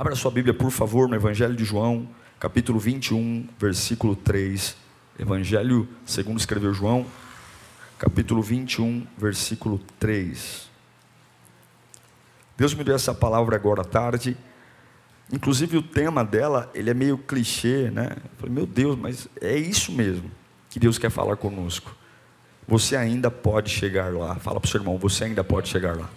Abra sua Bíblia, por favor, no Evangelho de João, capítulo 21, versículo 3. Evangelho segundo escreveu João, capítulo 21, versículo 3. Deus me deu essa palavra agora à tarde. Inclusive o tema dela, ele é meio clichê, né? Eu falei, meu Deus, mas é isso mesmo que Deus quer falar conosco. Você ainda pode chegar lá. Fala para o seu irmão, você ainda pode chegar lá.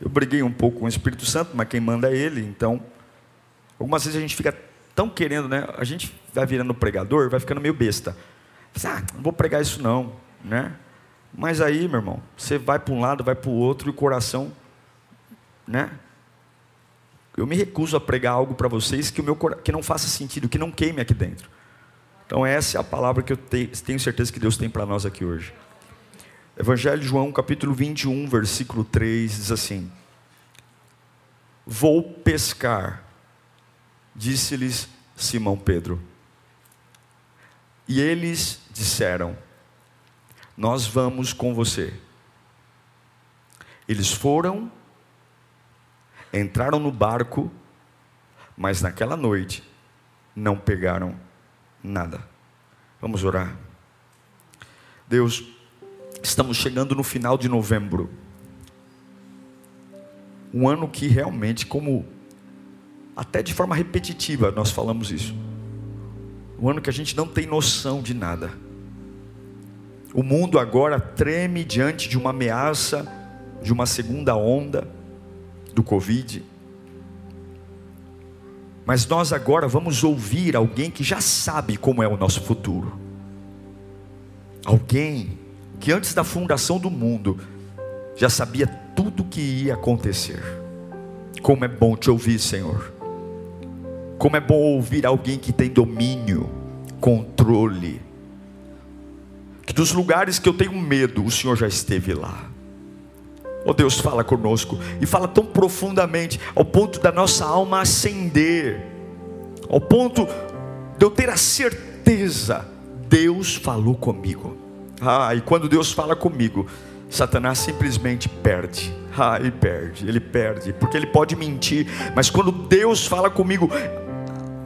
Eu briguei um pouco com o Espírito Santo, mas quem manda é Ele. Então, algumas vezes a gente fica tão querendo, né? A gente vai virando pregador, vai ficando meio besta. Ah, não vou pregar isso não, né? Mas aí, meu irmão, você vai para um lado, vai para o outro e o coração, né? Eu me recuso a pregar algo para vocês que, o meu, que não faça sentido, que não queime aqui dentro. Então, essa é a palavra que eu tenho certeza que Deus tem para nós aqui hoje. Evangelho de João, capítulo 21, versículo 3, diz assim: Vou pescar, disse-lhes Simão Pedro. E eles disseram: nós vamos com você. Eles foram, entraram no barco, mas naquela noite não pegaram nada. Vamos orar. Deus, estamos chegando no final de novembro. Um ano que realmente, como até de forma repetitiva nós falamos isso. Um ano que a gente não tem noção de nada o mundo agora treme diante de uma ameaça de uma segunda onda do Covid. Mas nós agora vamos ouvir alguém que já sabe como é o nosso futuro. Alguém que antes da fundação do mundo já sabia tudo o que ia acontecer. Como é bom te ouvir, Senhor. Como é bom ouvir alguém que tem domínio, controle que dos lugares que eu tenho medo, o Senhor já esteve lá. Oh Deus, fala conosco e fala tão profundamente, ao ponto da nossa alma acender, ao ponto de eu ter a certeza, Deus falou comigo. Ah, e quando Deus fala comigo, Satanás simplesmente perde. Ah, ele perde, ele perde, porque ele pode mentir, mas quando Deus fala comigo,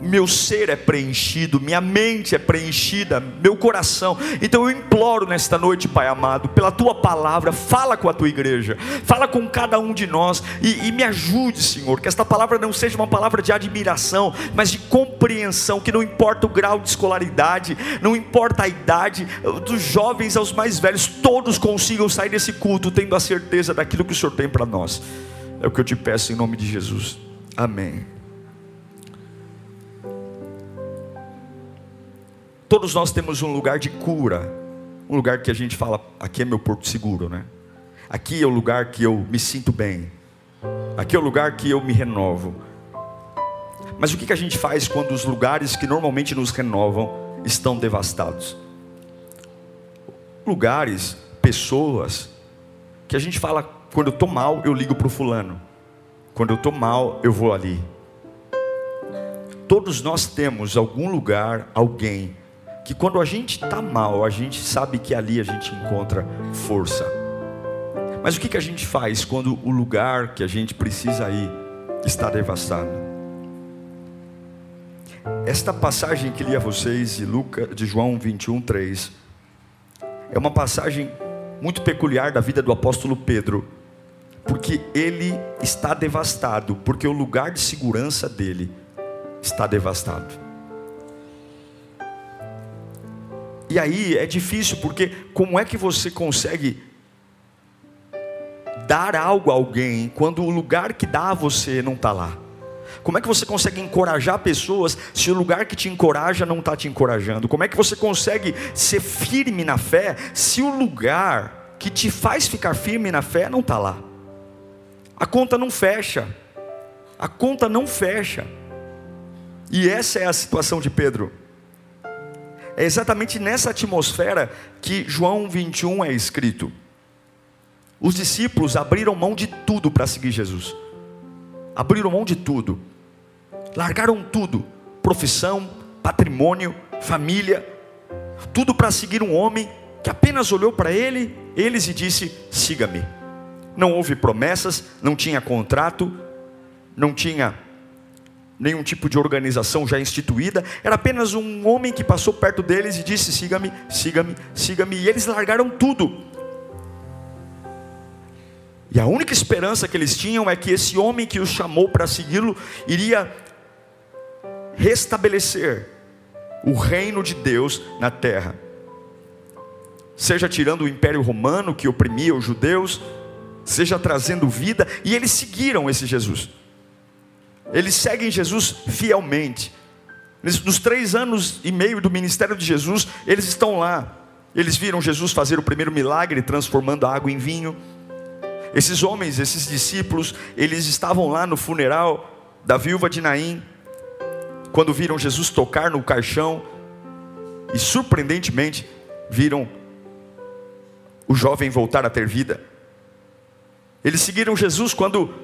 meu ser é preenchido, minha mente é preenchida, meu coração. Então eu imploro nesta noite, Pai amado, pela tua palavra, fala com a tua igreja, fala com cada um de nós e, e me ajude, Senhor, que esta palavra não seja uma palavra de admiração, mas de compreensão, que não importa o grau de escolaridade, não importa a idade, dos jovens aos mais velhos, todos consigam sair desse culto tendo a certeza daquilo que o Senhor tem para nós. É o que eu te peço em nome de Jesus. Amém. Todos nós temos um lugar de cura, um lugar que a gente fala, aqui é meu porto seguro, né? Aqui é o lugar que eu me sinto bem. Aqui é o lugar que eu me renovo. Mas o que a gente faz quando os lugares que normalmente nos renovam estão devastados? Lugares, pessoas, que a gente fala, quando eu estou mal, eu ligo para o fulano. Quando eu estou mal, eu vou ali. Todos nós temos algum lugar, alguém que quando a gente está mal, a gente sabe que ali a gente encontra força. Mas o que, que a gente faz quando o lugar que a gente precisa ir está devastado? Esta passagem que li a vocês de, Lucas, de João 21, 3, é uma passagem muito peculiar da vida do apóstolo Pedro, porque ele está devastado, porque o lugar de segurança dele está devastado. E aí é difícil, porque como é que você consegue dar algo a alguém quando o lugar que dá a você não está lá? Como é que você consegue encorajar pessoas se o lugar que te encoraja não está te encorajando? Como é que você consegue ser firme na fé se o lugar que te faz ficar firme na fé não está lá? A conta não fecha. A conta não fecha. E essa é a situação de Pedro. É exatamente nessa atmosfera que João 21 é escrito. Os discípulos abriram mão de tudo para seguir Jesus. Abriram mão de tudo. Largaram tudo: profissão, patrimônio, família, tudo para seguir um homem que apenas olhou para ele, eles e disse: "Siga-me". Não houve promessas, não tinha contrato, não tinha nenhum tipo de organização já instituída, era apenas um homem que passou perto deles e disse: siga-me, siga-me, siga-me, e eles largaram tudo. E a única esperança que eles tinham é que esse homem que os chamou para segui-lo iria restabelecer o reino de Deus na terra. Seja tirando o império romano que oprimia os judeus, seja trazendo vida, e eles seguiram esse Jesus. Eles seguem Jesus fielmente. Nos três anos e meio do ministério de Jesus, eles estão lá. Eles viram Jesus fazer o primeiro milagre, transformando a água em vinho. Esses homens, esses discípulos, eles estavam lá no funeral da viúva de Naim, quando viram Jesus tocar no caixão, e surpreendentemente viram o jovem voltar a ter vida. Eles seguiram Jesus quando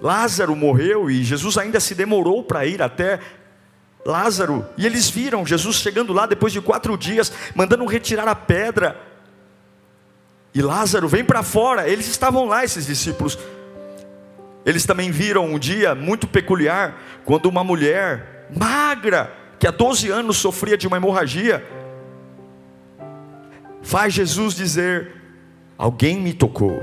Lázaro morreu e Jesus ainda se demorou para ir até Lázaro. E eles viram Jesus chegando lá depois de quatro dias, mandando retirar a pedra. E Lázaro vem para fora. Eles estavam lá, esses discípulos. Eles também viram um dia muito peculiar, quando uma mulher magra, que há 12 anos sofria de uma hemorragia, faz Jesus dizer: Alguém me tocou.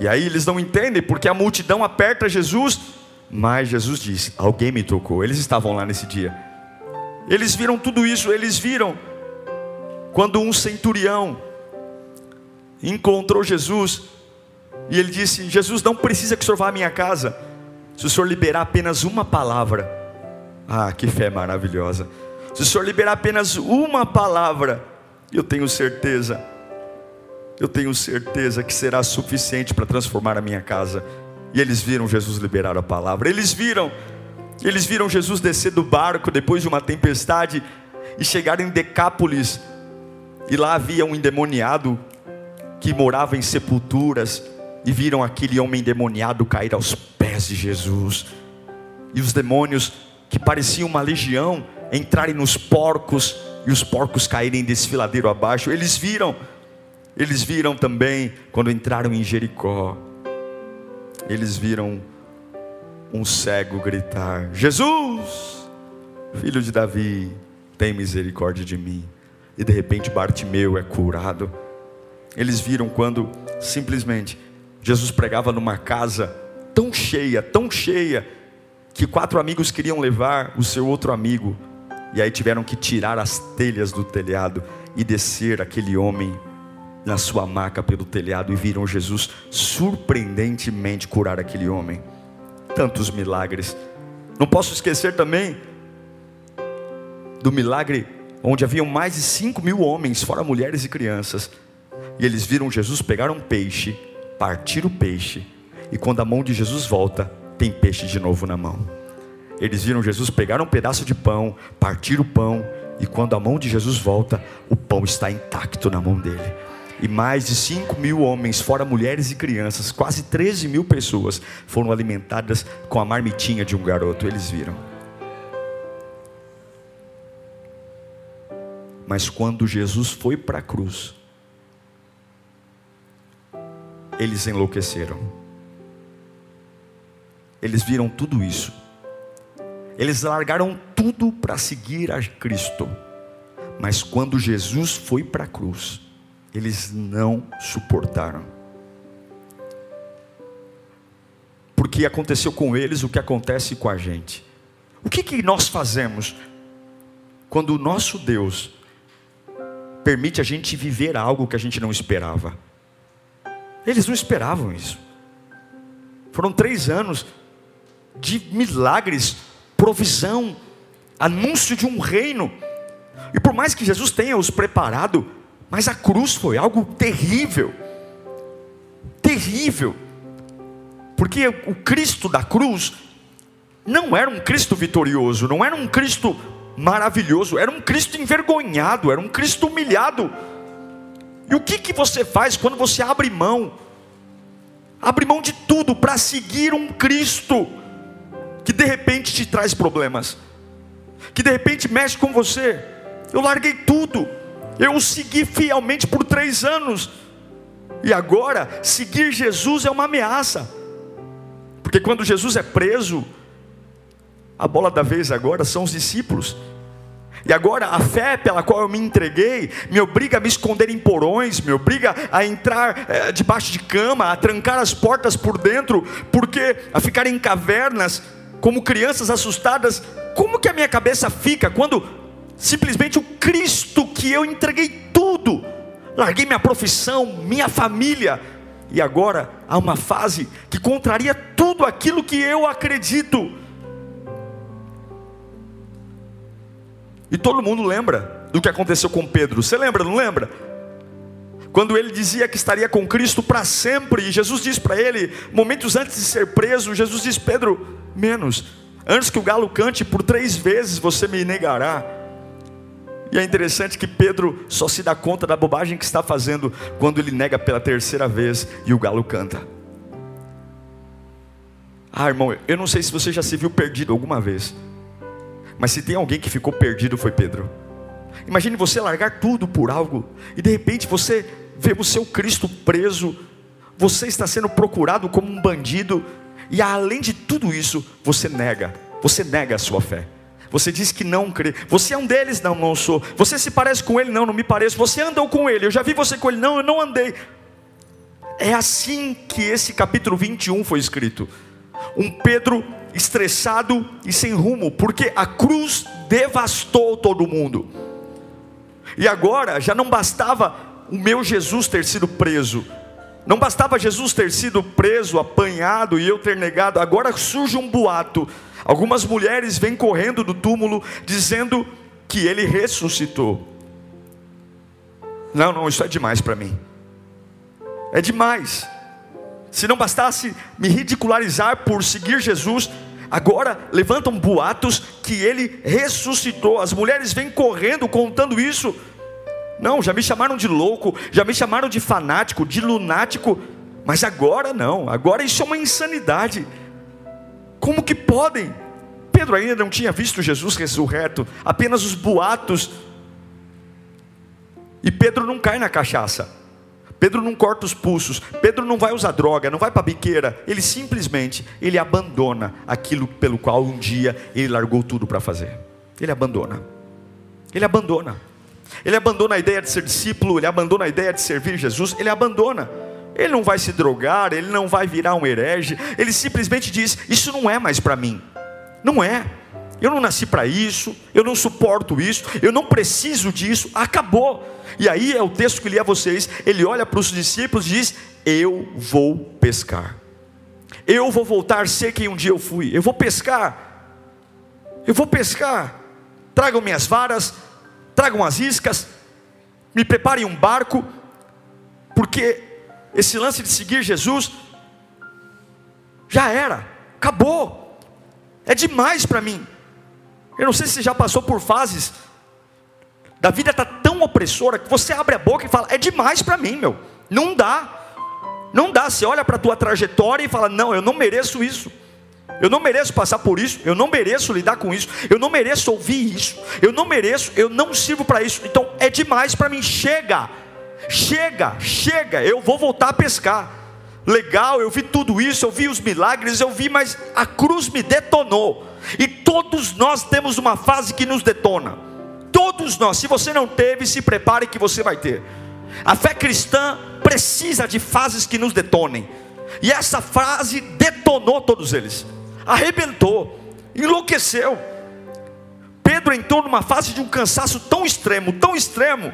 E aí eles não entendem porque a multidão aperta Jesus, mas Jesus diz: Alguém me tocou. Eles estavam lá nesse dia. Eles viram tudo isso, eles viram quando um centurião encontrou Jesus e ele disse: Jesus, não precisa que o senhor vá à minha casa, se o senhor liberar apenas uma palavra. Ah, que fé maravilhosa! Se o senhor liberar apenas uma palavra, eu tenho certeza eu tenho certeza que será suficiente para transformar a minha casa. E eles viram Jesus liberar a palavra. Eles viram, eles viram Jesus descer do barco depois de uma tempestade e chegar em Decápolis. E lá havia um endemoniado que morava em sepulturas e viram aquele homem endemoniado cair aos pés de Jesus. E os demônios que pareciam uma legião entrarem nos porcos e os porcos caírem desfiladeiro abaixo. Eles viram eles viram também, quando entraram em Jericó, eles viram um cego gritar: Jesus, filho de Davi, tem misericórdia de mim. E de repente Bartimeu é curado. Eles viram quando simplesmente Jesus pregava numa casa tão cheia, tão cheia, que quatro amigos queriam levar o seu outro amigo, e aí tiveram que tirar as telhas do telhado e descer aquele homem na sua maca pelo telhado e viram Jesus surpreendentemente curar aquele homem. Tantos milagres. Não posso esquecer também do milagre onde haviam mais de cinco mil homens, fora mulheres e crianças. E eles viram Jesus pegar um peixe, partir o peixe, e quando a mão de Jesus volta, tem peixe de novo na mão. Eles viram Jesus pegar um pedaço de pão, partir o pão, e quando a mão de Jesus volta, o pão está intacto na mão dele e mais de 5 mil homens, fora mulheres e crianças, quase 13 mil pessoas foram alimentadas com a marmitinha de um garoto. Eles viram. Mas quando Jesus foi para a cruz, eles enlouqueceram. Eles viram tudo isso. Eles largaram tudo para seguir a Cristo. Mas quando Jesus foi para a cruz, eles não suportaram. Porque aconteceu com eles o que acontece com a gente. O que, que nós fazemos quando o nosso Deus permite a gente viver algo que a gente não esperava? Eles não esperavam isso. Foram três anos de milagres, provisão, anúncio de um reino. E por mais que Jesus tenha os preparado, mas a cruz foi algo terrível. Terrível. Porque o Cristo da cruz não era um Cristo vitorioso, não era um Cristo maravilhoso, era um Cristo envergonhado, era um Cristo humilhado. E o que, que você faz quando você abre mão? Abre mão de tudo para seguir um Cristo que de repente te traz problemas, que de repente mexe com você. Eu larguei tudo, eu o segui fielmente por três anos, e agora seguir Jesus é uma ameaça, porque quando Jesus é preso, a bola da vez agora são os discípulos. E agora a fé pela qual eu me entreguei me obriga a me esconder em porões, me obriga a entrar é, debaixo de cama, a trancar as portas por dentro, porque a ficar em cavernas como crianças assustadas. Como que a minha cabeça fica quando simplesmente o Cristo que eu entreguei tudo, larguei minha profissão, minha família, e agora há uma fase que contraria tudo aquilo que eu acredito. E todo mundo lembra do que aconteceu com Pedro. Você lembra, não lembra? Quando ele dizia que estaria com Cristo para sempre, e Jesus disse para ele, momentos antes de ser preso, Jesus disse: Pedro, menos, antes que o galo cante, por três vezes você me negará. E é interessante que Pedro só se dá conta da bobagem que está fazendo quando ele nega pela terceira vez e o galo canta. Ah, irmão, eu não sei se você já se viu perdido alguma vez. Mas se tem alguém que ficou perdido foi Pedro. Imagine você largar tudo por algo e de repente você vê o seu Cristo preso, você está sendo procurado como um bandido e além de tudo isso, você nega, você nega a sua fé. Você diz que não crê. Você é um deles? Não, não sou. Você se parece com ele? Não, não me pareço. Você andou com ele? Eu já vi você com ele? Não, eu não andei. É assim que esse capítulo 21 foi escrito. Um Pedro estressado e sem rumo, porque a cruz devastou todo mundo. E agora já não bastava o meu Jesus ter sido preso, não bastava Jesus ter sido preso, apanhado e eu ter negado, agora surge um boato. Algumas mulheres vêm correndo do túmulo dizendo que ele ressuscitou. Não, não, isso é demais para mim. É demais. Se não bastasse me ridicularizar por seguir Jesus, agora levantam boatos que ele ressuscitou. As mulheres vêm correndo contando isso. Não, já me chamaram de louco, já me chamaram de fanático, de lunático, mas agora não, agora isso é uma insanidade. Como que podem? Pedro ainda não tinha visto Jesus ressurreto, apenas os boatos. E Pedro não cai na cachaça. Pedro não corta os pulsos, Pedro não vai usar droga, não vai para biqueira, ele simplesmente ele abandona aquilo pelo qual um dia ele largou tudo para fazer. Ele abandona. Ele abandona. Ele abandona a ideia de ser discípulo, ele abandona a ideia de servir Jesus, ele abandona. Ele não vai se drogar, ele não vai virar um herege, ele simplesmente diz: Isso não é mais para mim. Não é. Eu não nasci para isso, eu não suporto isso, eu não preciso disso, acabou. E aí é o texto que li a vocês, ele olha para os discípulos e diz: Eu vou pescar. Eu vou voltar a ser quem um dia eu fui. Eu vou pescar. Eu vou pescar. Tragam minhas varas, tragam as iscas, me preparem um barco, porque esse lance de seguir Jesus já era, acabou. É demais para mim. Eu não sei se já passou por fases da vida está tão opressora que você abre a boca e fala: é demais para mim, meu. Não dá. Não dá. Você olha para a tua trajetória e fala: não, eu não mereço isso. Eu não mereço passar por isso, eu não mereço lidar com isso, eu não mereço ouvir isso, eu não mereço, eu não sirvo para isso. Então é demais para mim. Chega, chega, chega. Eu vou voltar a pescar. Legal, eu vi tudo isso, eu vi os milagres, eu vi, mas a cruz me detonou. E todos nós temos uma fase que nos detona. Todos nós, se você não teve, se prepare que você vai ter. A fé cristã precisa de fases que nos detonem. E essa frase detonou todos eles. Arrebentou, enlouqueceu. Pedro entrou numa fase de um cansaço tão extremo, tão extremo,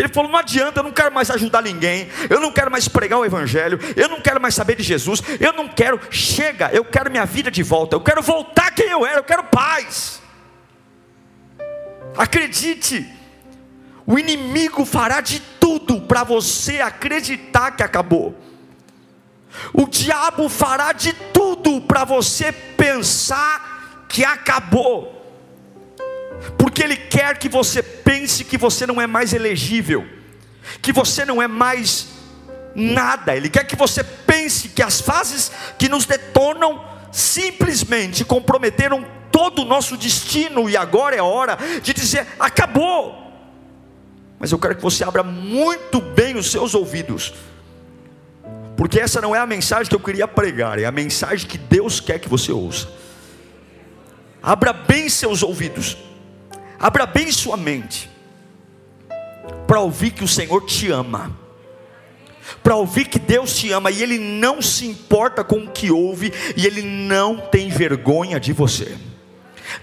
que ele falou: não adianta, eu não quero mais ajudar ninguém, eu não quero mais pregar o Evangelho, eu não quero mais saber de Jesus, eu não quero, chega, eu quero minha vida de volta, eu quero voltar quem eu era, eu quero paz. Acredite, o inimigo fará de tudo para você acreditar que acabou. O diabo fará de tudo para você pensar que acabou, porque ele quer que você pense que você não é mais elegível, que você não é mais nada, ele quer que você pense que as fases que nos detonam simplesmente comprometeram todo o nosso destino e agora é hora de dizer: acabou. Mas eu quero que você abra muito bem os seus ouvidos, porque essa não é a mensagem que eu queria pregar, é a mensagem que Deus quer que você ouça. Abra bem seus ouvidos, abra bem sua mente, para ouvir que o Senhor te ama para ouvir que Deus te ama e Ele não se importa com o que ouve e Ele não tem vergonha de você.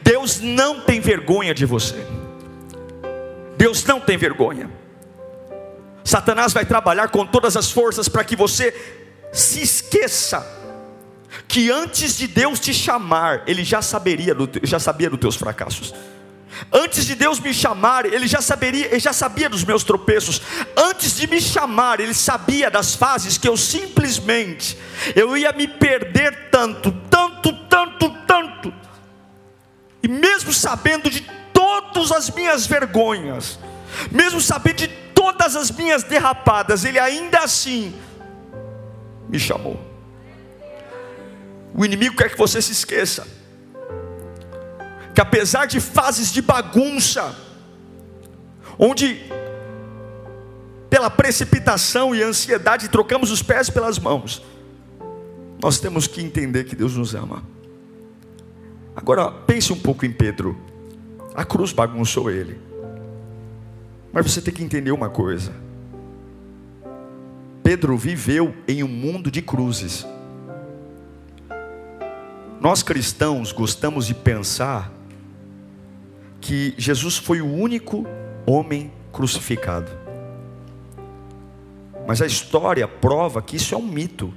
Deus não tem vergonha de você. Deus não tem vergonha. Satanás vai trabalhar com todas as forças para que você se esqueça que antes de Deus te chamar, Ele já saberia, já sabia dos teus fracassos. Antes de Deus me chamar, Ele já saberia, Ele já sabia dos meus tropeços. Antes de me chamar, Ele sabia das fases que eu simplesmente eu ia me perder tanto, tanto, tanto, tanto. E mesmo sabendo de todas as minhas vergonhas, mesmo sabendo de todas as minhas derrapadas, Ele ainda assim me chamou. O inimigo quer que você se esqueça que apesar de fases de bagunça, onde pela precipitação e ansiedade trocamos os pés pelas mãos, nós temos que entender que Deus nos ama. Agora pense um pouco em Pedro. A cruz bagunçou ele. Mas você tem que entender uma coisa. Pedro viveu em um mundo de cruzes. Nós cristãos gostamos de pensar que Jesus foi o único homem crucificado. Mas a história prova que isso é um mito.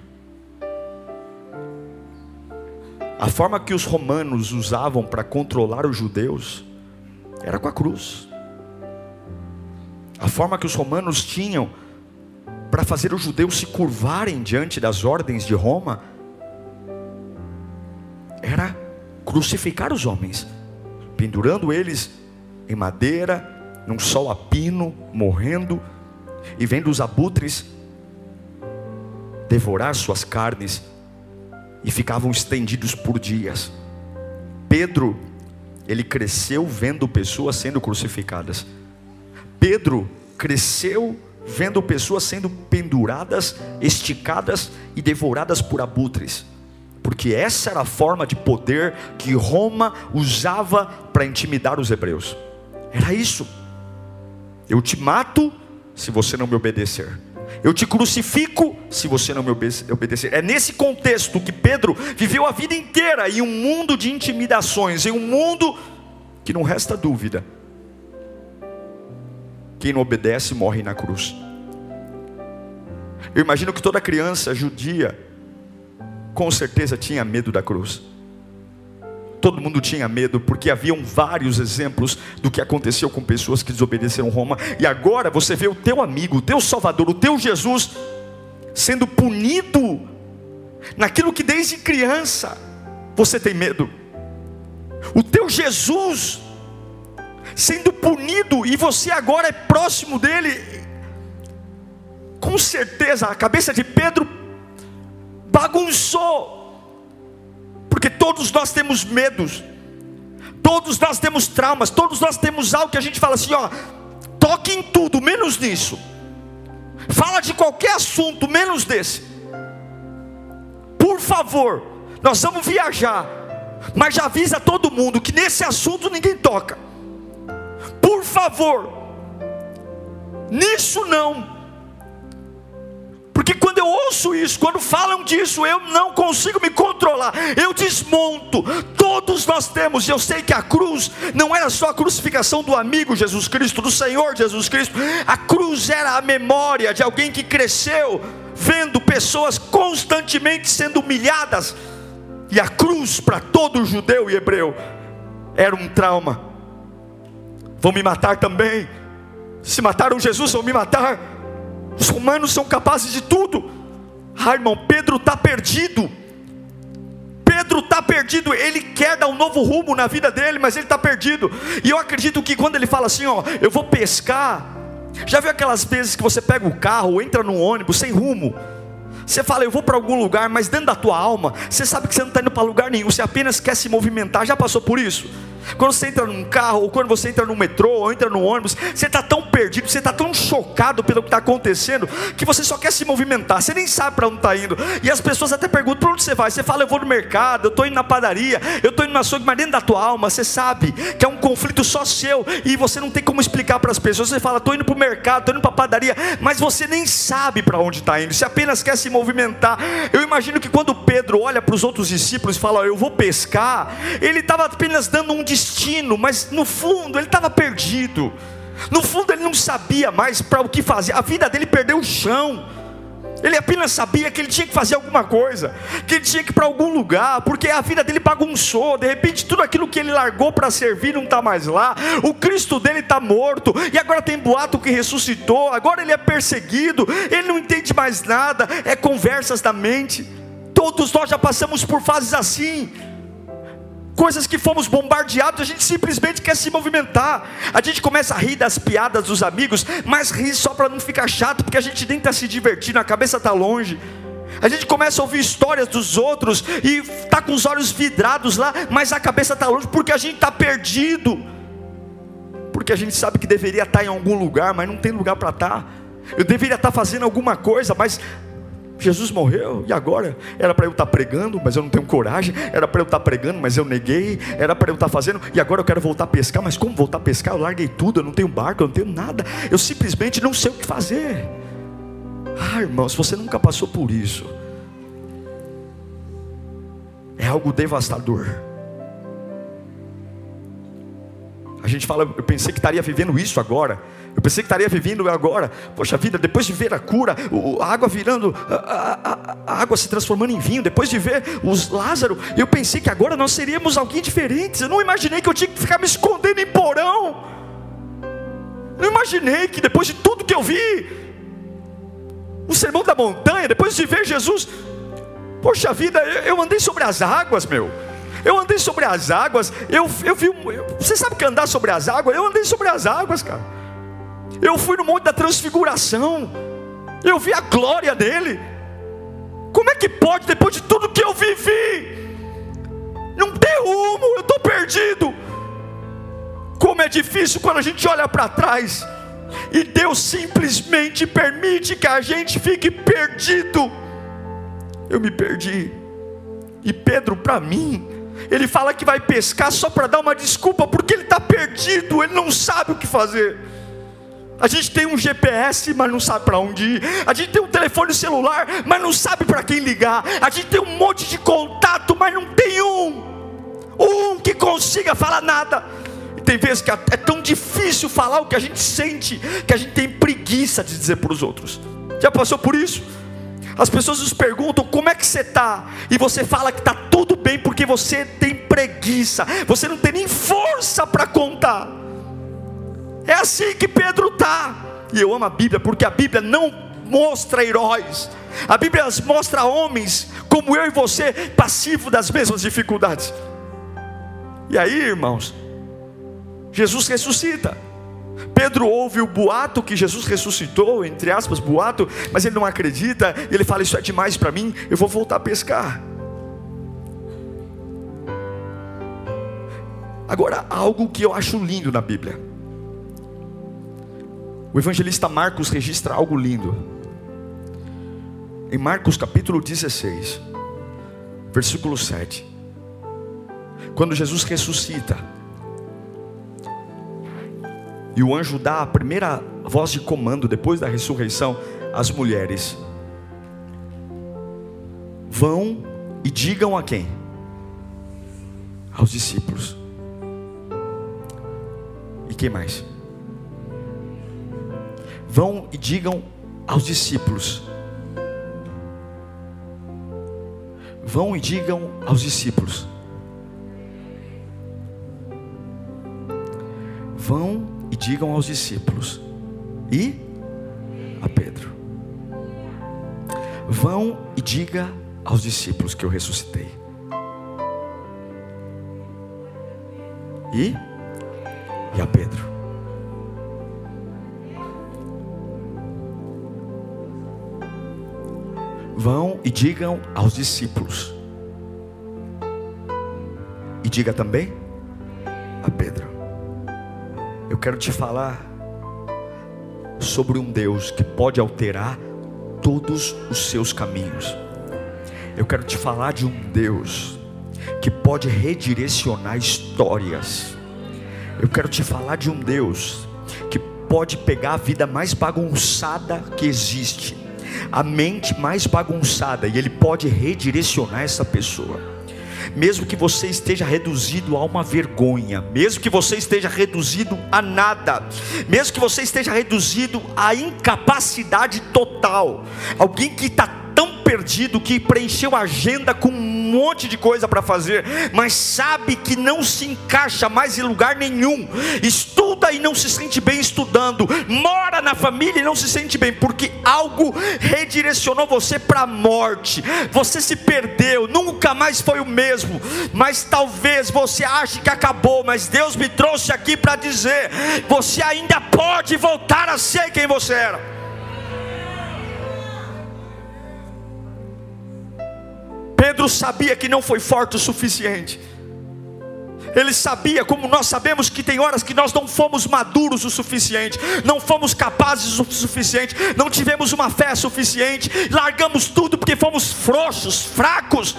A forma que os romanos usavam para controlar os judeus era com a cruz. A forma que os romanos tinham para fazer os judeus se curvarem diante das ordens de Roma era crucificar os homens pendurando eles em madeira, num sol a pino, morrendo, e vendo os abutres devorar suas carnes, e ficavam estendidos por dias. Pedro, ele cresceu vendo pessoas sendo crucificadas. Pedro cresceu vendo pessoas sendo penduradas, esticadas e devoradas por abutres porque essa era a forma de poder que Roma usava para intimidar os hebreus. Era isso. Eu te mato se você não me obedecer. Eu te crucifico se você não me obedecer. É nesse contexto que Pedro viveu a vida inteira em um mundo de intimidações, em um mundo que não resta dúvida. Quem não obedece morre na cruz. Eu imagino que toda criança judia com certeza tinha medo da cruz. Todo mundo tinha medo, porque haviam vários exemplos do que aconteceu com pessoas que desobedeceram Roma. E agora você vê o teu amigo, o teu Salvador, o teu Jesus, sendo punido naquilo que desde criança você tem medo. O teu Jesus sendo punido e você agora é próximo dele. Com certeza a cabeça de Pedro bagunçou. Porque todos nós temos medos, todos nós temos traumas, todos nós temos algo que a gente fala assim: ó, toque em tudo, menos nisso. Fala de qualquer assunto, menos desse. Por favor, nós vamos viajar, mas já avisa todo mundo que nesse assunto ninguém toca. Por favor, nisso não. Porque quando eu ouço isso, quando falam disso, eu não consigo me controlar, eu desmonto. Todos nós temos, eu sei que a cruz não era só a crucificação do amigo Jesus Cristo, do Senhor Jesus Cristo, a cruz era a memória de alguém que cresceu vendo pessoas constantemente sendo humilhadas, e a cruz para todo judeu e hebreu era um trauma. Vão me matar também. Se mataram Jesus, vão me matar. Os romanos são capazes de tudo. Ah, irmão, Pedro está perdido. Pedro está perdido, ele quer dar um novo rumo na vida dele, mas ele está perdido. E eu acredito que quando ele fala assim, ó, eu vou pescar. Já viu aquelas vezes que você pega o carro, entra no ônibus sem rumo? Você fala, eu vou para algum lugar, mas dentro da tua alma, você sabe que você não está indo para lugar nenhum, você apenas quer se movimentar. Já passou por isso? Quando você entra num carro, ou quando você entra no metrô, ou entra no ônibus, você está tão perdido, você está tão chocado pelo que está acontecendo, que você só quer se movimentar, você nem sabe para onde está indo. E as pessoas até perguntam: para onde você vai? Você fala, eu vou no mercado, eu estou indo na padaria, eu estou indo na açougue, mas dentro da tua alma, você sabe que é um conflito só seu, e você não tem como explicar para as pessoas. Você fala, estou indo para o mercado, estou indo para a padaria, mas você nem sabe para onde está indo, você apenas quer se movimentar. Eu imagino que quando Pedro olha para os outros discípulos e fala, eu vou pescar, ele estava apenas dando um destino, mas no fundo ele estava perdido. No fundo ele não sabia mais para o que fazer. A vida dele perdeu o chão. Ele apenas sabia que ele tinha que fazer alguma coisa, que ele tinha que ir para algum lugar, porque a vida dele bagunçou. De repente, tudo aquilo que ele largou para servir não está mais lá. O Cristo dele está morto, e agora tem boato que ressuscitou. Agora ele é perseguido, ele não entende mais nada. É conversas da mente. Todos nós já passamos por fases assim coisas que fomos bombardeados, a gente simplesmente quer se movimentar. A gente começa a rir das piadas dos amigos, mas ri só para não ficar chato, porque a gente nem está se divertindo, a cabeça está longe. A gente começa a ouvir histórias dos outros e está com os olhos vidrados lá, mas a cabeça está longe porque a gente está perdido. Porque a gente sabe que deveria estar tá em algum lugar, mas não tem lugar para estar. Tá. Eu deveria estar tá fazendo alguma coisa, mas Jesus morreu, e agora? Era para eu estar tá pregando, mas eu não tenho coragem. Era para eu estar tá pregando, mas eu neguei. Era para eu estar tá fazendo, e agora eu quero voltar a pescar. Mas como voltar a pescar? Eu larguei tudo, eu não tenho barco, eu não tenho nada. Eu simplesmente não sei o que fazer. Ah, irmãos, você nunca passou por isso. É algo devastador. A gente fala, eu pensei que estaria vivendo isso agora. Eu pensei que estaria vivendo agora, poxa vida, depois de ver a cura, a água virando, a, a, a, água se transformando em vinho, depois de ver os Lázaro, eu pensei que agora nós seríamos alguém diferentes. Eu não imaginei que eu tinha que ficar me escondendo em porão. Eu não imaginei que depois de tudo que eu vi, o sermão da montanha, depois de ver Jesus, poxa vida, eu andei sobre as águas, meu. Eu andei sobre as águas, eu, eu vi. Você sabe que andar sobre as águas? Eu andei sobre as águas, cara. Eu fui no Monte da Transfiguração. Eu vi a glória dele. Como é que pode, depois de tudo que eu vivi, não ter rumo? Eu estou perdido. Como é difícil quando a gente olha para trás e Deus simplesmente permite que a gente fique perdido. Eu me perdi. E Pedro, para mim, ele fala que vai pescar só para dar uma desculpa, porque ele está perdido, ele não sabe o que fazer. A gente tem um GPS, mas não sabe para onde ir. A gente tem um telefone celular, mas não sabe para quem ligar. A gente tem um monte de contato, mas não tem um. Um que consiga falar nada. E tem vezes que é tão difícil falar o que a gente sente, que a gente tem preguiça de dizer para os outros. Já passou por isso? As pessoas nos perguntam como é que você está, e você fala que está tudo bem porque você tem preguiça, você não tem nem força para contar. É assim que Pedro está. E eu amo a Bíblia porque a Bíblia não mostra heróis. A Bíblia mostra homens como eu e você, passivo das mesmas dificuldades. E aí, irmãos, Jesus ressuscita. Pedro ouve o boato que Jesus ressuscitou, entre aspas, boato, mas ele não acredita, ele fala: Isso é demais para mim, eu vou voltar a pescar. Agora, algo que eu acho lindo na Bíblia. O evangelista Marcos registra algo lindo. Em Marcos capítulo 16, versículo 7. Quando Jesus ressuscita, e o anjo dá a primeira voz de comando depois da ressurreição às mulheres: Vão e digam a quem? Aos discípulos. E quem mais? Vão e digam aos discípulos. Vão e digam aos discípulos. Vão e digam aos discípulos. E a Pedro. Vão e diga aos discípulos que eu ressuscitei. E e a Pedro. Vão e digam aos discípulos. E diga também a Pedro. Eu quero te falar sobre um Deus que pode alterar todos os seus caminhos. Eu quero te falar de um Deus que pode redirecionar histórias. Eu quero te falar de um Deus que pode pegar a vida mais bagunçada que existe, a mente mais bagunçada, e Ele pode redirecionar essa pessoa. Mesmo que você esteja reduzido a uma vergonha, mesmo que você esteja reduzido a nada, mesmo que você esteja reduzido à incapacidade total, alguém que está tão perdido que preencheu a agenda com monte de coisa para fazer, mas sabe que não se encaixa mais em lugar nenhum, estuda e não se sente bem estudando, mora na família e não se sente bem, porque algo redirecionou você para a morte, você se perdeu, nunca mais foi o mesmo, mas talvez você ache que acabou, mas Deus me trouxe aqui para dizer: você ainda pode voltar a ser quem você era. Pedro sabia que não foi forte o suficiente. Ele sabia, como nós sabemos que tem horas que nós não fomos maduros o suficiente, não fomos capazes o suficiente, não tivemos uma fé suficiente, largamos tudo porque fomos frouxos, fracos.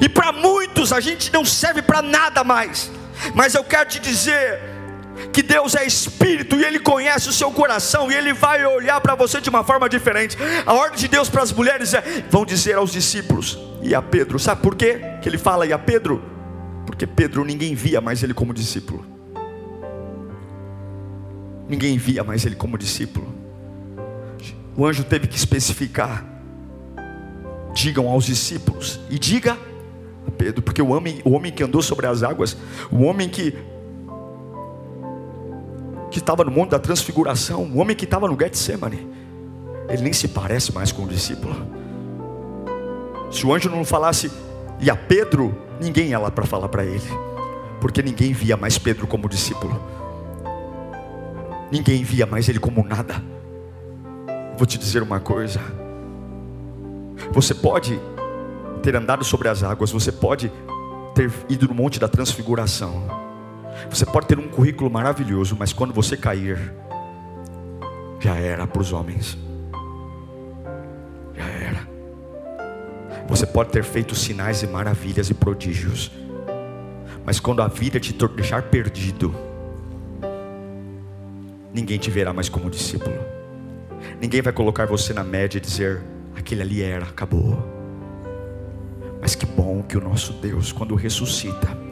E para muitos a gente não serve para nada mais. Mas eu quero te dizer, que Deus é espírito e Ele conhece o seu coração e Ele vai olhar para você de uma forma diferente. A ordem de Deus para as mulheres é: vão dizer aos discípulos e a Pedro, sabe por quê que Ele fala e a Pedro? Porque Pedro ninguém via mais ele como discípulo. Ninguém via mais ele como discípulo. O anjo teve que especificar. Digam aos discípulos e diga a Pedro, porque o homem, o homem que andou sobre as águas, o homem que que estava no monte da transfiguração, o homem que estava no Getsemane, ele nem se parece mais com o discípulo. Se o anjo não falasse, e a Pedro, ninguém ia lá para falar para ele, porque ninguém via mais Pedro como discípulo, ninguém via mais ele como nada. Vou te dizer uma coisa: você pode ter andado sobre as águas, você pode ter ido no monte da transfiguração, você pode ter um currículo maravilhoso, mas quando você cair, já era para os homens. Já era. Você pode ter feito sinais e maravilhas e prodígios, mas quando a vida te deixar perdido, ninguém te verá mais como discípulo. Ninguém vai colocar você na média e dizer: aquele ali era, acabou. Mas que bom que o nosso Deus, quando ressuscita,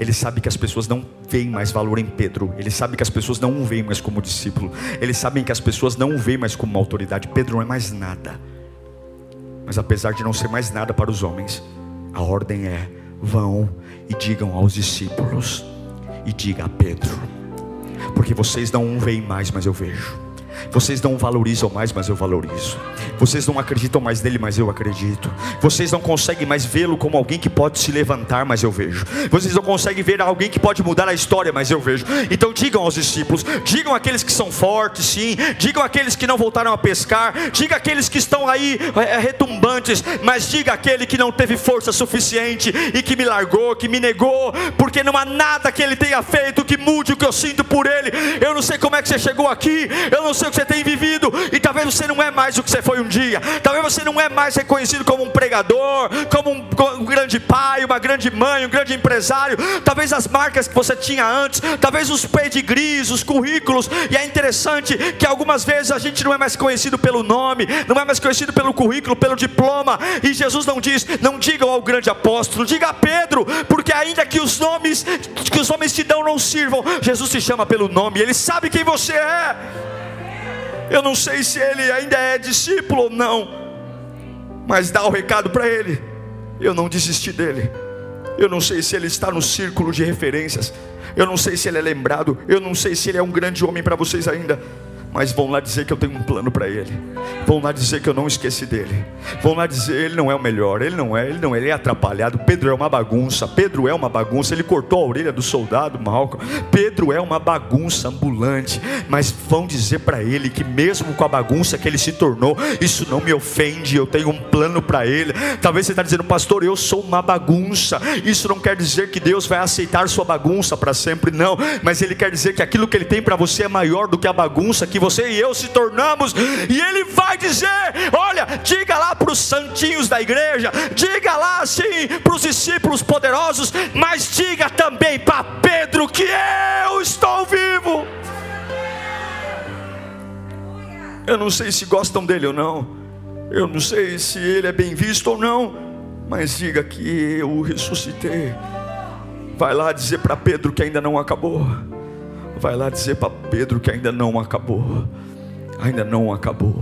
ele sabe que as pessoas não veem mais valor em Pedro. Ele sabe que as pessoas não o veem mais como discípulo. Eles sabem que as pessoas não o veem mais como uma autoridade. Pedro não é mais nada. Mas apesar de não ser mais nada para os homens, a ordem é: vão e digam aos discípulos e diga a Pedro, porque vocês não o veem mais, mas eu vejo. Vocês não valorizam mais, mas eu valorizo. Vocês não acreditam mais nele, mas eu acredito. Vocês não conseguem mais vê-lo como alguém que pode se levantar, mas eu vejo. Vocês não conseguem ver alguém que pode mudar a história, mas eu vejo. Então digam aos discípulos, digam aqueles que são fortes, sim, digam aqueles que não voltaram a pescar, diga aqueles que estão aí é, retumbantes, mas diga aquele que não teve força suficiente e que me largou, que me negou, porque não há nada que ele tenha feito que mude o que eu sinto por ele. Eu não sei como é que você chegou aqui, eu não sei o que você tem vivido, e talvez você não é mais o que você foi um dia, talvez você não é mais reconhecido como um pregador, como um, um grande pai, uma grande mãe, um grande empresário, talvez as marcas que você tinha antes, talvez os pedigrees, os currículos, e é interessante que algumas vezes a gente não é mais conhecido pelo nome, não é mais conhecido pelo currículo, pelo diploma, e Jesus não diz, não digam ao grande apóstolo, diga a Pedro, porque ainda que os nomes que os homens te dão não sirvam, Jesus te chama pelo nome, ele sabe quem você é. Eu não sei se ele ainda é discípulo ou não, mas dá o recado para ele. Eu não desisti dele. Eu não sei se ele está no círculo de referências. Eu não sei se ele é lembrado. Eu não sei se ele é um grande homem para vocês ainda. Mas vão lá dizer que eu tenho um plano para ele. Vão lá dizer que eu não esqueci dele. Vão lá dizer ele não é o melhor, ele não é, ele não é, ele é atrapalhado. Pedro é uma bagunça. Pedro é uma bagunça. Ele cortou a orelha do soldado Malcolm. Pedro é uma bagunça ambulante. Mas vão dizer para ele que mesmo com a bagunça que ele se tornou, isso não me ofende. Eu tenho um plano para ele. Talvez você está dizendo, pastor, eu sou uma bagunça. Isso não quer dizer que Deus vai aceitar sua bagunça para sempre, não. Mas ele quer dizer que aquilo que ele tem para você é maior do que a bagunça que você e eu se tornamos, e ele vai dizer: olha, diga lá para os santinhos da igreja, diga lá assim para os discípulos poderosos, mas diga também para Pedro que eu estou vivo. Eu não sei se gostam dele ou não, eu não sei se ele é bem visto ou não, mas diga que eu ressuscitei. Vai lá dizer para Pedro que ainda não acabou. Vai lá dizer para Pedro que ainda não acabou. Ainda não acabou.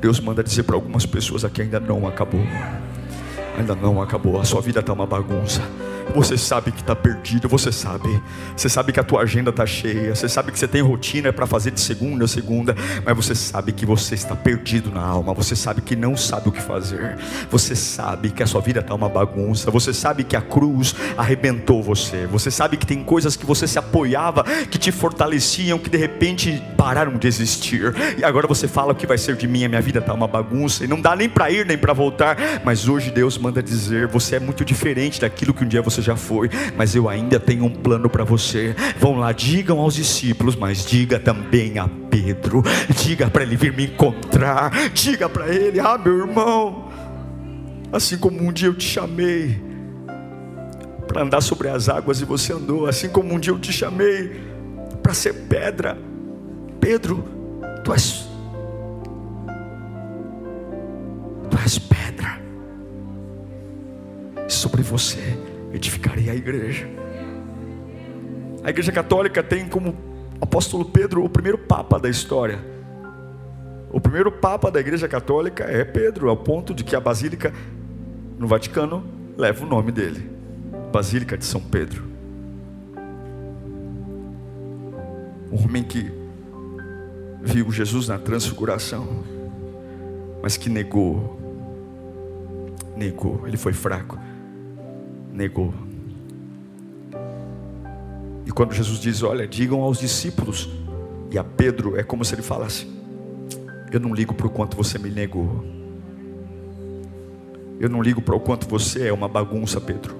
Deus manda dizer para algumas pessoas aqui: ainda não acabou. Ainda não acabou. A sua vida está uma bagunça. Você sabe que está perdido, você sabe. Você sabe que a tua agenda está cheia. Você sabe que você tem rotina para fazer de segunda a segunda. Mas você sabe que você está perdido na alma. Você sabe que não sabe o que fazer. Você sabe que a sua vida está uma bagunça. Você sabe que a cruz arrebentou você. Você sabe que tem coisas que você se apoiava, que te fortaleciam, que de repente pararam de existir. E agora você fala o que vai ser de mim. A minha vida está uma bagunça. E não dá nem para ir nem para voltar. Mas hoje Deus manda dizer: você é muito diferente daquilo que um dia você você já foi, mas eu ainda tenho um plano para você. Vão lá, digam aos discípulos, mas diga também a Pedro, diga para ele vir me encontrar, diga para ele: Ah, meu irmão, assim como um dia eu te chamei para andar sobre as águas e você andou, assim como um dia eu te chamei para ser pedra, Pedro, tu és, tu és pedra sobre você edificarei a igreja. A igreja católica tem como apóstolo Pedro o primeiro papa da história. O primeiro papa da igreja católica é Pedro, ao ponto de que a basílica no Vaticano leva o nome dele Basílica de São Pedro. Um homem que viu Jesus na transfiguração, mas que negou, negou, ele foi fraco negou. E quando Jesus diz: Olha, digam aos discípulos, e a Pedro, é como se ele falasse: Eu não ligo para o quanto você me negou. Eu não ligo para o quanto você é uma bagunça, Pedro.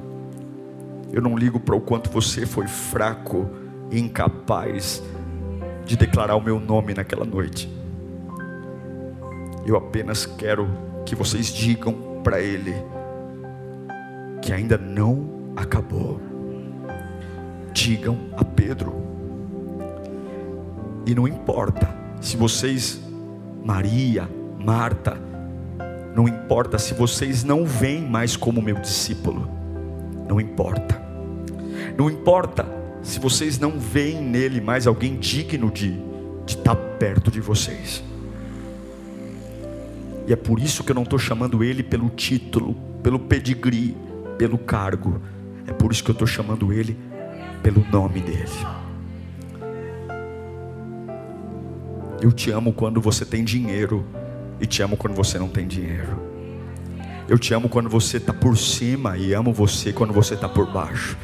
Eu não ligo para o quanto você foi fraco e incapaz de declarar o meu nome naquela noite. Eu apenas quero que vocês digam para Ele que ainda não acabou. Digam a Pedro. E não importa se vocês, Maria, Marta, não importa se vocês não veem mais como meu discípulo. Não importa. Não importa se vocês não veem nele mais alguém digno de, de estar perto de vocês. E é por isso que eu não estou chamando ele pelo título, pelo pedigree, pelo cargo. É por isso que eu estou chamando ele pelo nome dele. Eu te amo quando você tem dinheiro e te amo quando você não tem dinheiro. Eu te amo quando você está por cima e amo você quando você está por baixo.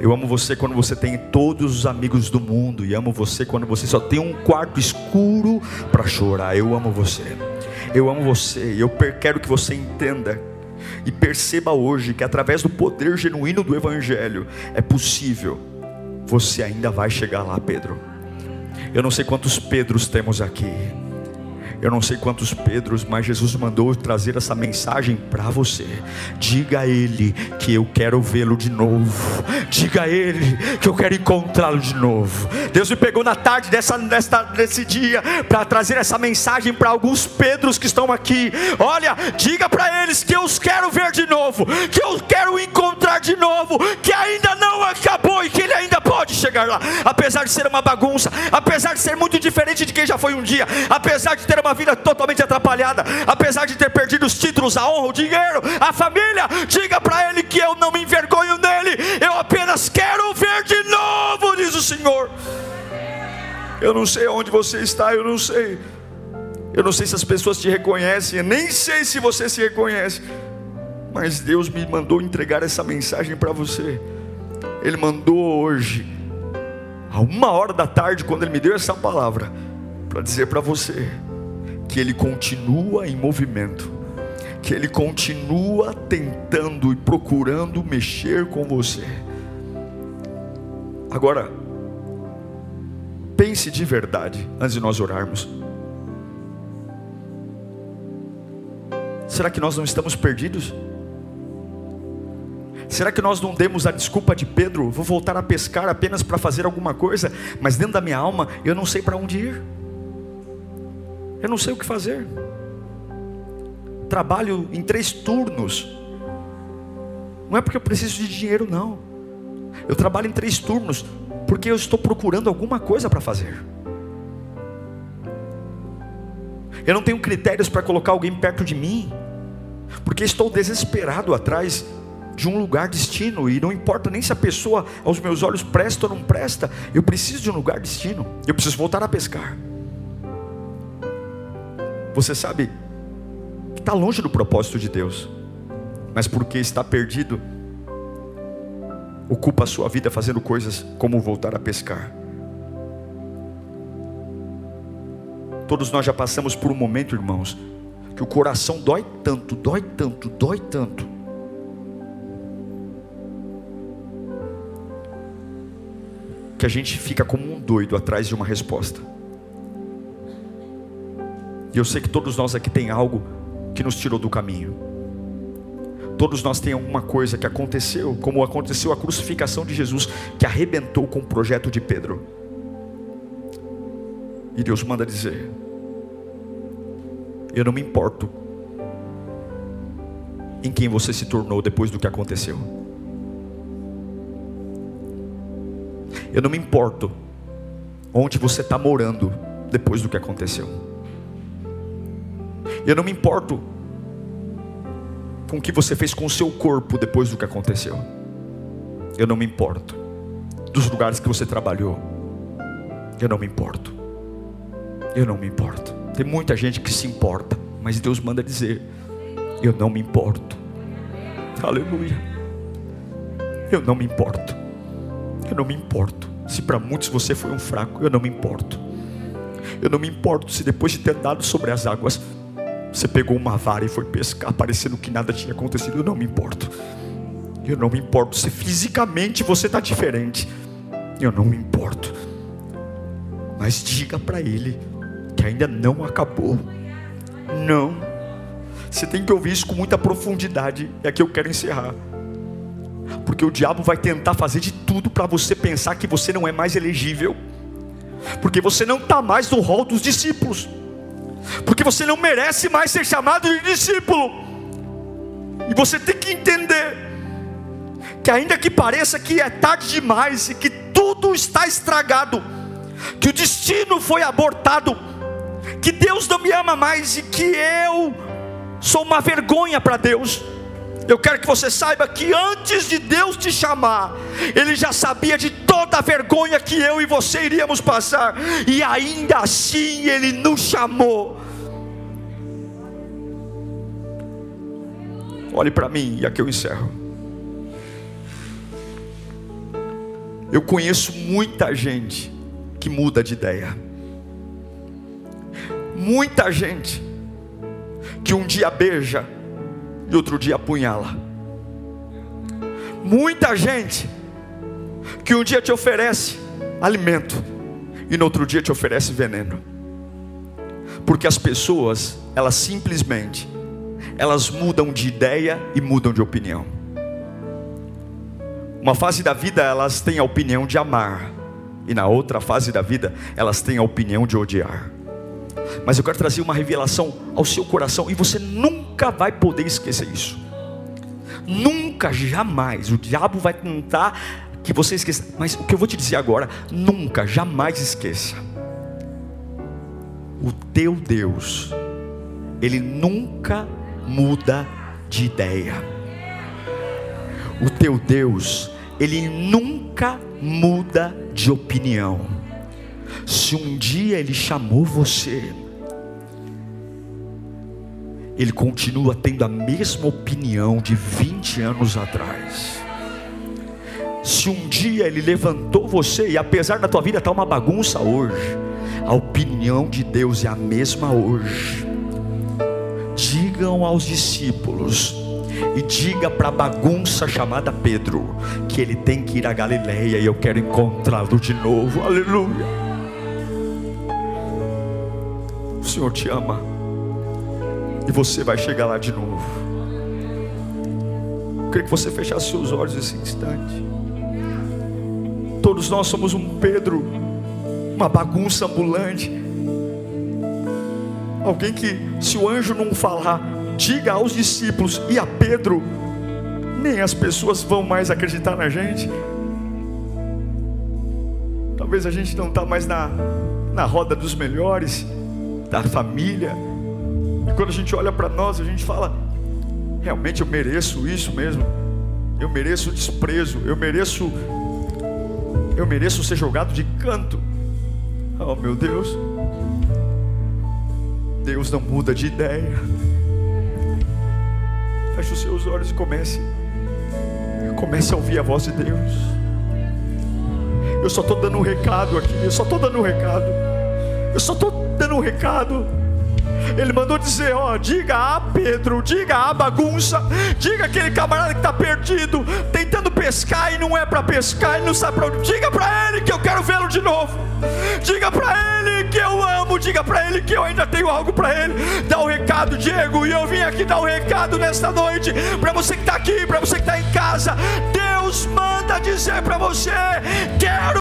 Eu amo você quando você tem todos os amigos do mundo e amo você quando você só tem um quarto escuro para chorar. Eu amo você. Eu amo você eu quero que você entenda e perceba hoje que através do poder genuíno do Evangelho é possível, você ainda vai chegar lá, Pedro. Eu não sei quantos Pedros temos aqui. Eu não sei quantos Pedros, mas Jesus mandou trazer essa mensagem para você. Diga a Ele que eu quero vê-lo de novo. Diga a Ele que eu quero encontrá-lo de novo. Deus me pegou na tarde dessa, dessa, desse dia para trazer essa mensagem para alguns Pedros que estão aqui. Olha, diga para eles que eu os quero ver de novo, que eu quero encontrar de novo, que ainda não acabou e que Ele ainda pode chegar lá, apesar de ser uma bagunça, apesar de ser muito diferente de quem já foi um dia, apesar de ter uma vida totalmente atrapalhada, apesar de ter perdido os títulos, a honra, o dinheiro, a família, diga para ele que eu não me envergonho nele, eu apenas quero ver de novo, diz o Senhor. Eu não sei onde você está, eu não sei. Eu não sei se as pessoas te reconhecem, eu nem sei se você se reconhece. Mas Deus me mandou entregar essa mensagem para você. Ele mandou hoje, a uma hora da tarde, quando Ele me deu essa palavra, para dizer para você que Ele continua em movimento, que Ele continua tentando e procurando mexer com você. Agora, pense de verdade antes de nós orarmos. Será que nós não estamos perdidos? Será que nós não demos a desculpa de Pedro? Vou voltar a pescar apenas para fazer alguma coisa, mas dentro da minha alma eu não sei para onde ir. Eu não sei o que fazer. Trabalho em três turnos. Não é porque eu preciso de dinheiro, não. Eu trabalho em três turnos porque eu estou procurando alguma coisa para fazer. Eu não tenho critérios para colocar alguém perto de mim, porque estou desesperado atrás de um lugar destino, e não importa nem se a pessoa aos meus olhos presta ou não presta, eu preciso de um lugar destino, eu preciso voltar a pescar. Você sabe que está longe do propósito de Deus, mas porque está perdido, ocupa a sua vida fazendo coisas como voltar a pescar. Todos nós já passamos por um momento, irmãos, que o coração dói tanto, dói tanto, dói tanto, que a gente fica como um doido atrás de uma resposta. E eu sei que todos nós aqui tem algo que nos tirou do caminho. Todos nós tem alguma coisa que aconteceu, como aconteceu a crucificação de Jesus, que arrebentou com o projeto de Pedro. E Deus manda dizer: Eu não me importo em quem você se tornou depois do que aconteceu. Eu não me importo onde você está morando depois do que aconteceu. Eu não me importo com o que você fez com o seu corpo depois do que aconteceu. Eu não me importo dos lugares que você trabalhou. Eu não me importo. Eu não me importo. Tem muita gente que se importa, mas Deus manda dizer: Eu não me importo. Aleluia. Eu não me importo. Eu não me importo. Se para muitos você foi um fraco, eu não me importo. Eu não me importo se depois de ter dado sobre as águas, você pegou uma vara e foi pescar, parecendo que nada tinha acontecido. Eu não me importo. Eu não me importo se fisicamente você está diferente. Eu não me importo. Mas diga para ele que ainda não acabou. Não. Você tem que ouvir isso com muita profundidade. É aqui eu quero encerrar. Porque o diabo vai tentar fazer de tudo para você pensar que você não é mais elegível, porque você não está mais no rol dos discípulos, porque você não merece mais ser chamado de discípulo, e você tem que entender que, ainda que pareça que é tarde demais e que tudo está estragado, que o destino foi abortado, que Deus não me ama mais e que eu sou uma vergonha para Deus. Eu quero que você saiba que antes de Deus te chamar, Ele já sabia de toda a vergonha que eu e você iríamos passar, e ainda assim Ele nos chamou. Olhe para mim e aqui eu encerro. Eu conheço muita gente que muda de ideia. Muita gente que um dia beija e outro dia apunhala. Muita gente que um dia te oferece alimento e no outro dia te oferece veneno. Porque as pessoas, elas simplesmente elas mudam de ideia e mudam de opinião. Uma fase da vida elas têm a opinião de amar, e na outra fase da vida elas têm a opinião de odiar. Mas eu quero trazer uma revelação ao seu coração e você nunca vai poder esquecer isso. Nunca, jamais. O diabo vai tentar que você esqueça. Mas o que eu vou te dizer agora, nunca, jamais esqueça. O teu Deus, ele nunca muda de ideia. O teu Deus, ele nunca muda de opinião. Se um dia Ele chamou você, Ele continua tendo a mesma opinião de 20 anos atrás. Se um dia Ele levantou você, e apesar da tua vida estar uma bagunça hoje, a opinião de Deus é a mesma hoje. Digam aos discípulos, e diga para a bagunça chamada Pedro que ele tem que ir a Galileia e eu quero encontrá-lo de novo. Aleluia. O Senhor te ama e você vai chegar lá de novo. Eu queria que você fechasse seus olhos nesse instante. Todos nós somos um Pedro, uma bagunça ambulante. Alguém que, se o anjo não falar, diga aos discípulos e a Pedro, nem as pessoas vão mais acreditar na gente. Talvez a gente não está mais na, na roda dos melhores, da família. E quando a gente olha para nós, a gente fala: realmente eu mereço isso mesmo. Eu mereço desprezo. Eu mereço. Eu mereço ser jogado de canto. Oh meu Deus. Deus não muda de ideia. Feche os seus olhos e comece. Comece a ouvir a voz de Deus. Eu só estou dando um recado aqui. Eu só estou dando um recado. Eu só estou dando um recado. Ele mandou dizer: Ó, diga a Pedro, diga a bagunça, diga aquele camarada que está perdido, tentando pescar e não é para pescar e não sabe para onde. Diga para ele que eu quero vê-lo de novo. Diga para ele que eu amo, diga para ele que eu ainda tenho algo para ele. Dá o um recado, Diego, e eu vim aqui dar o um recado nesta noite para você que está aqui, para você que está em casa. Deus manda dizer para você: quero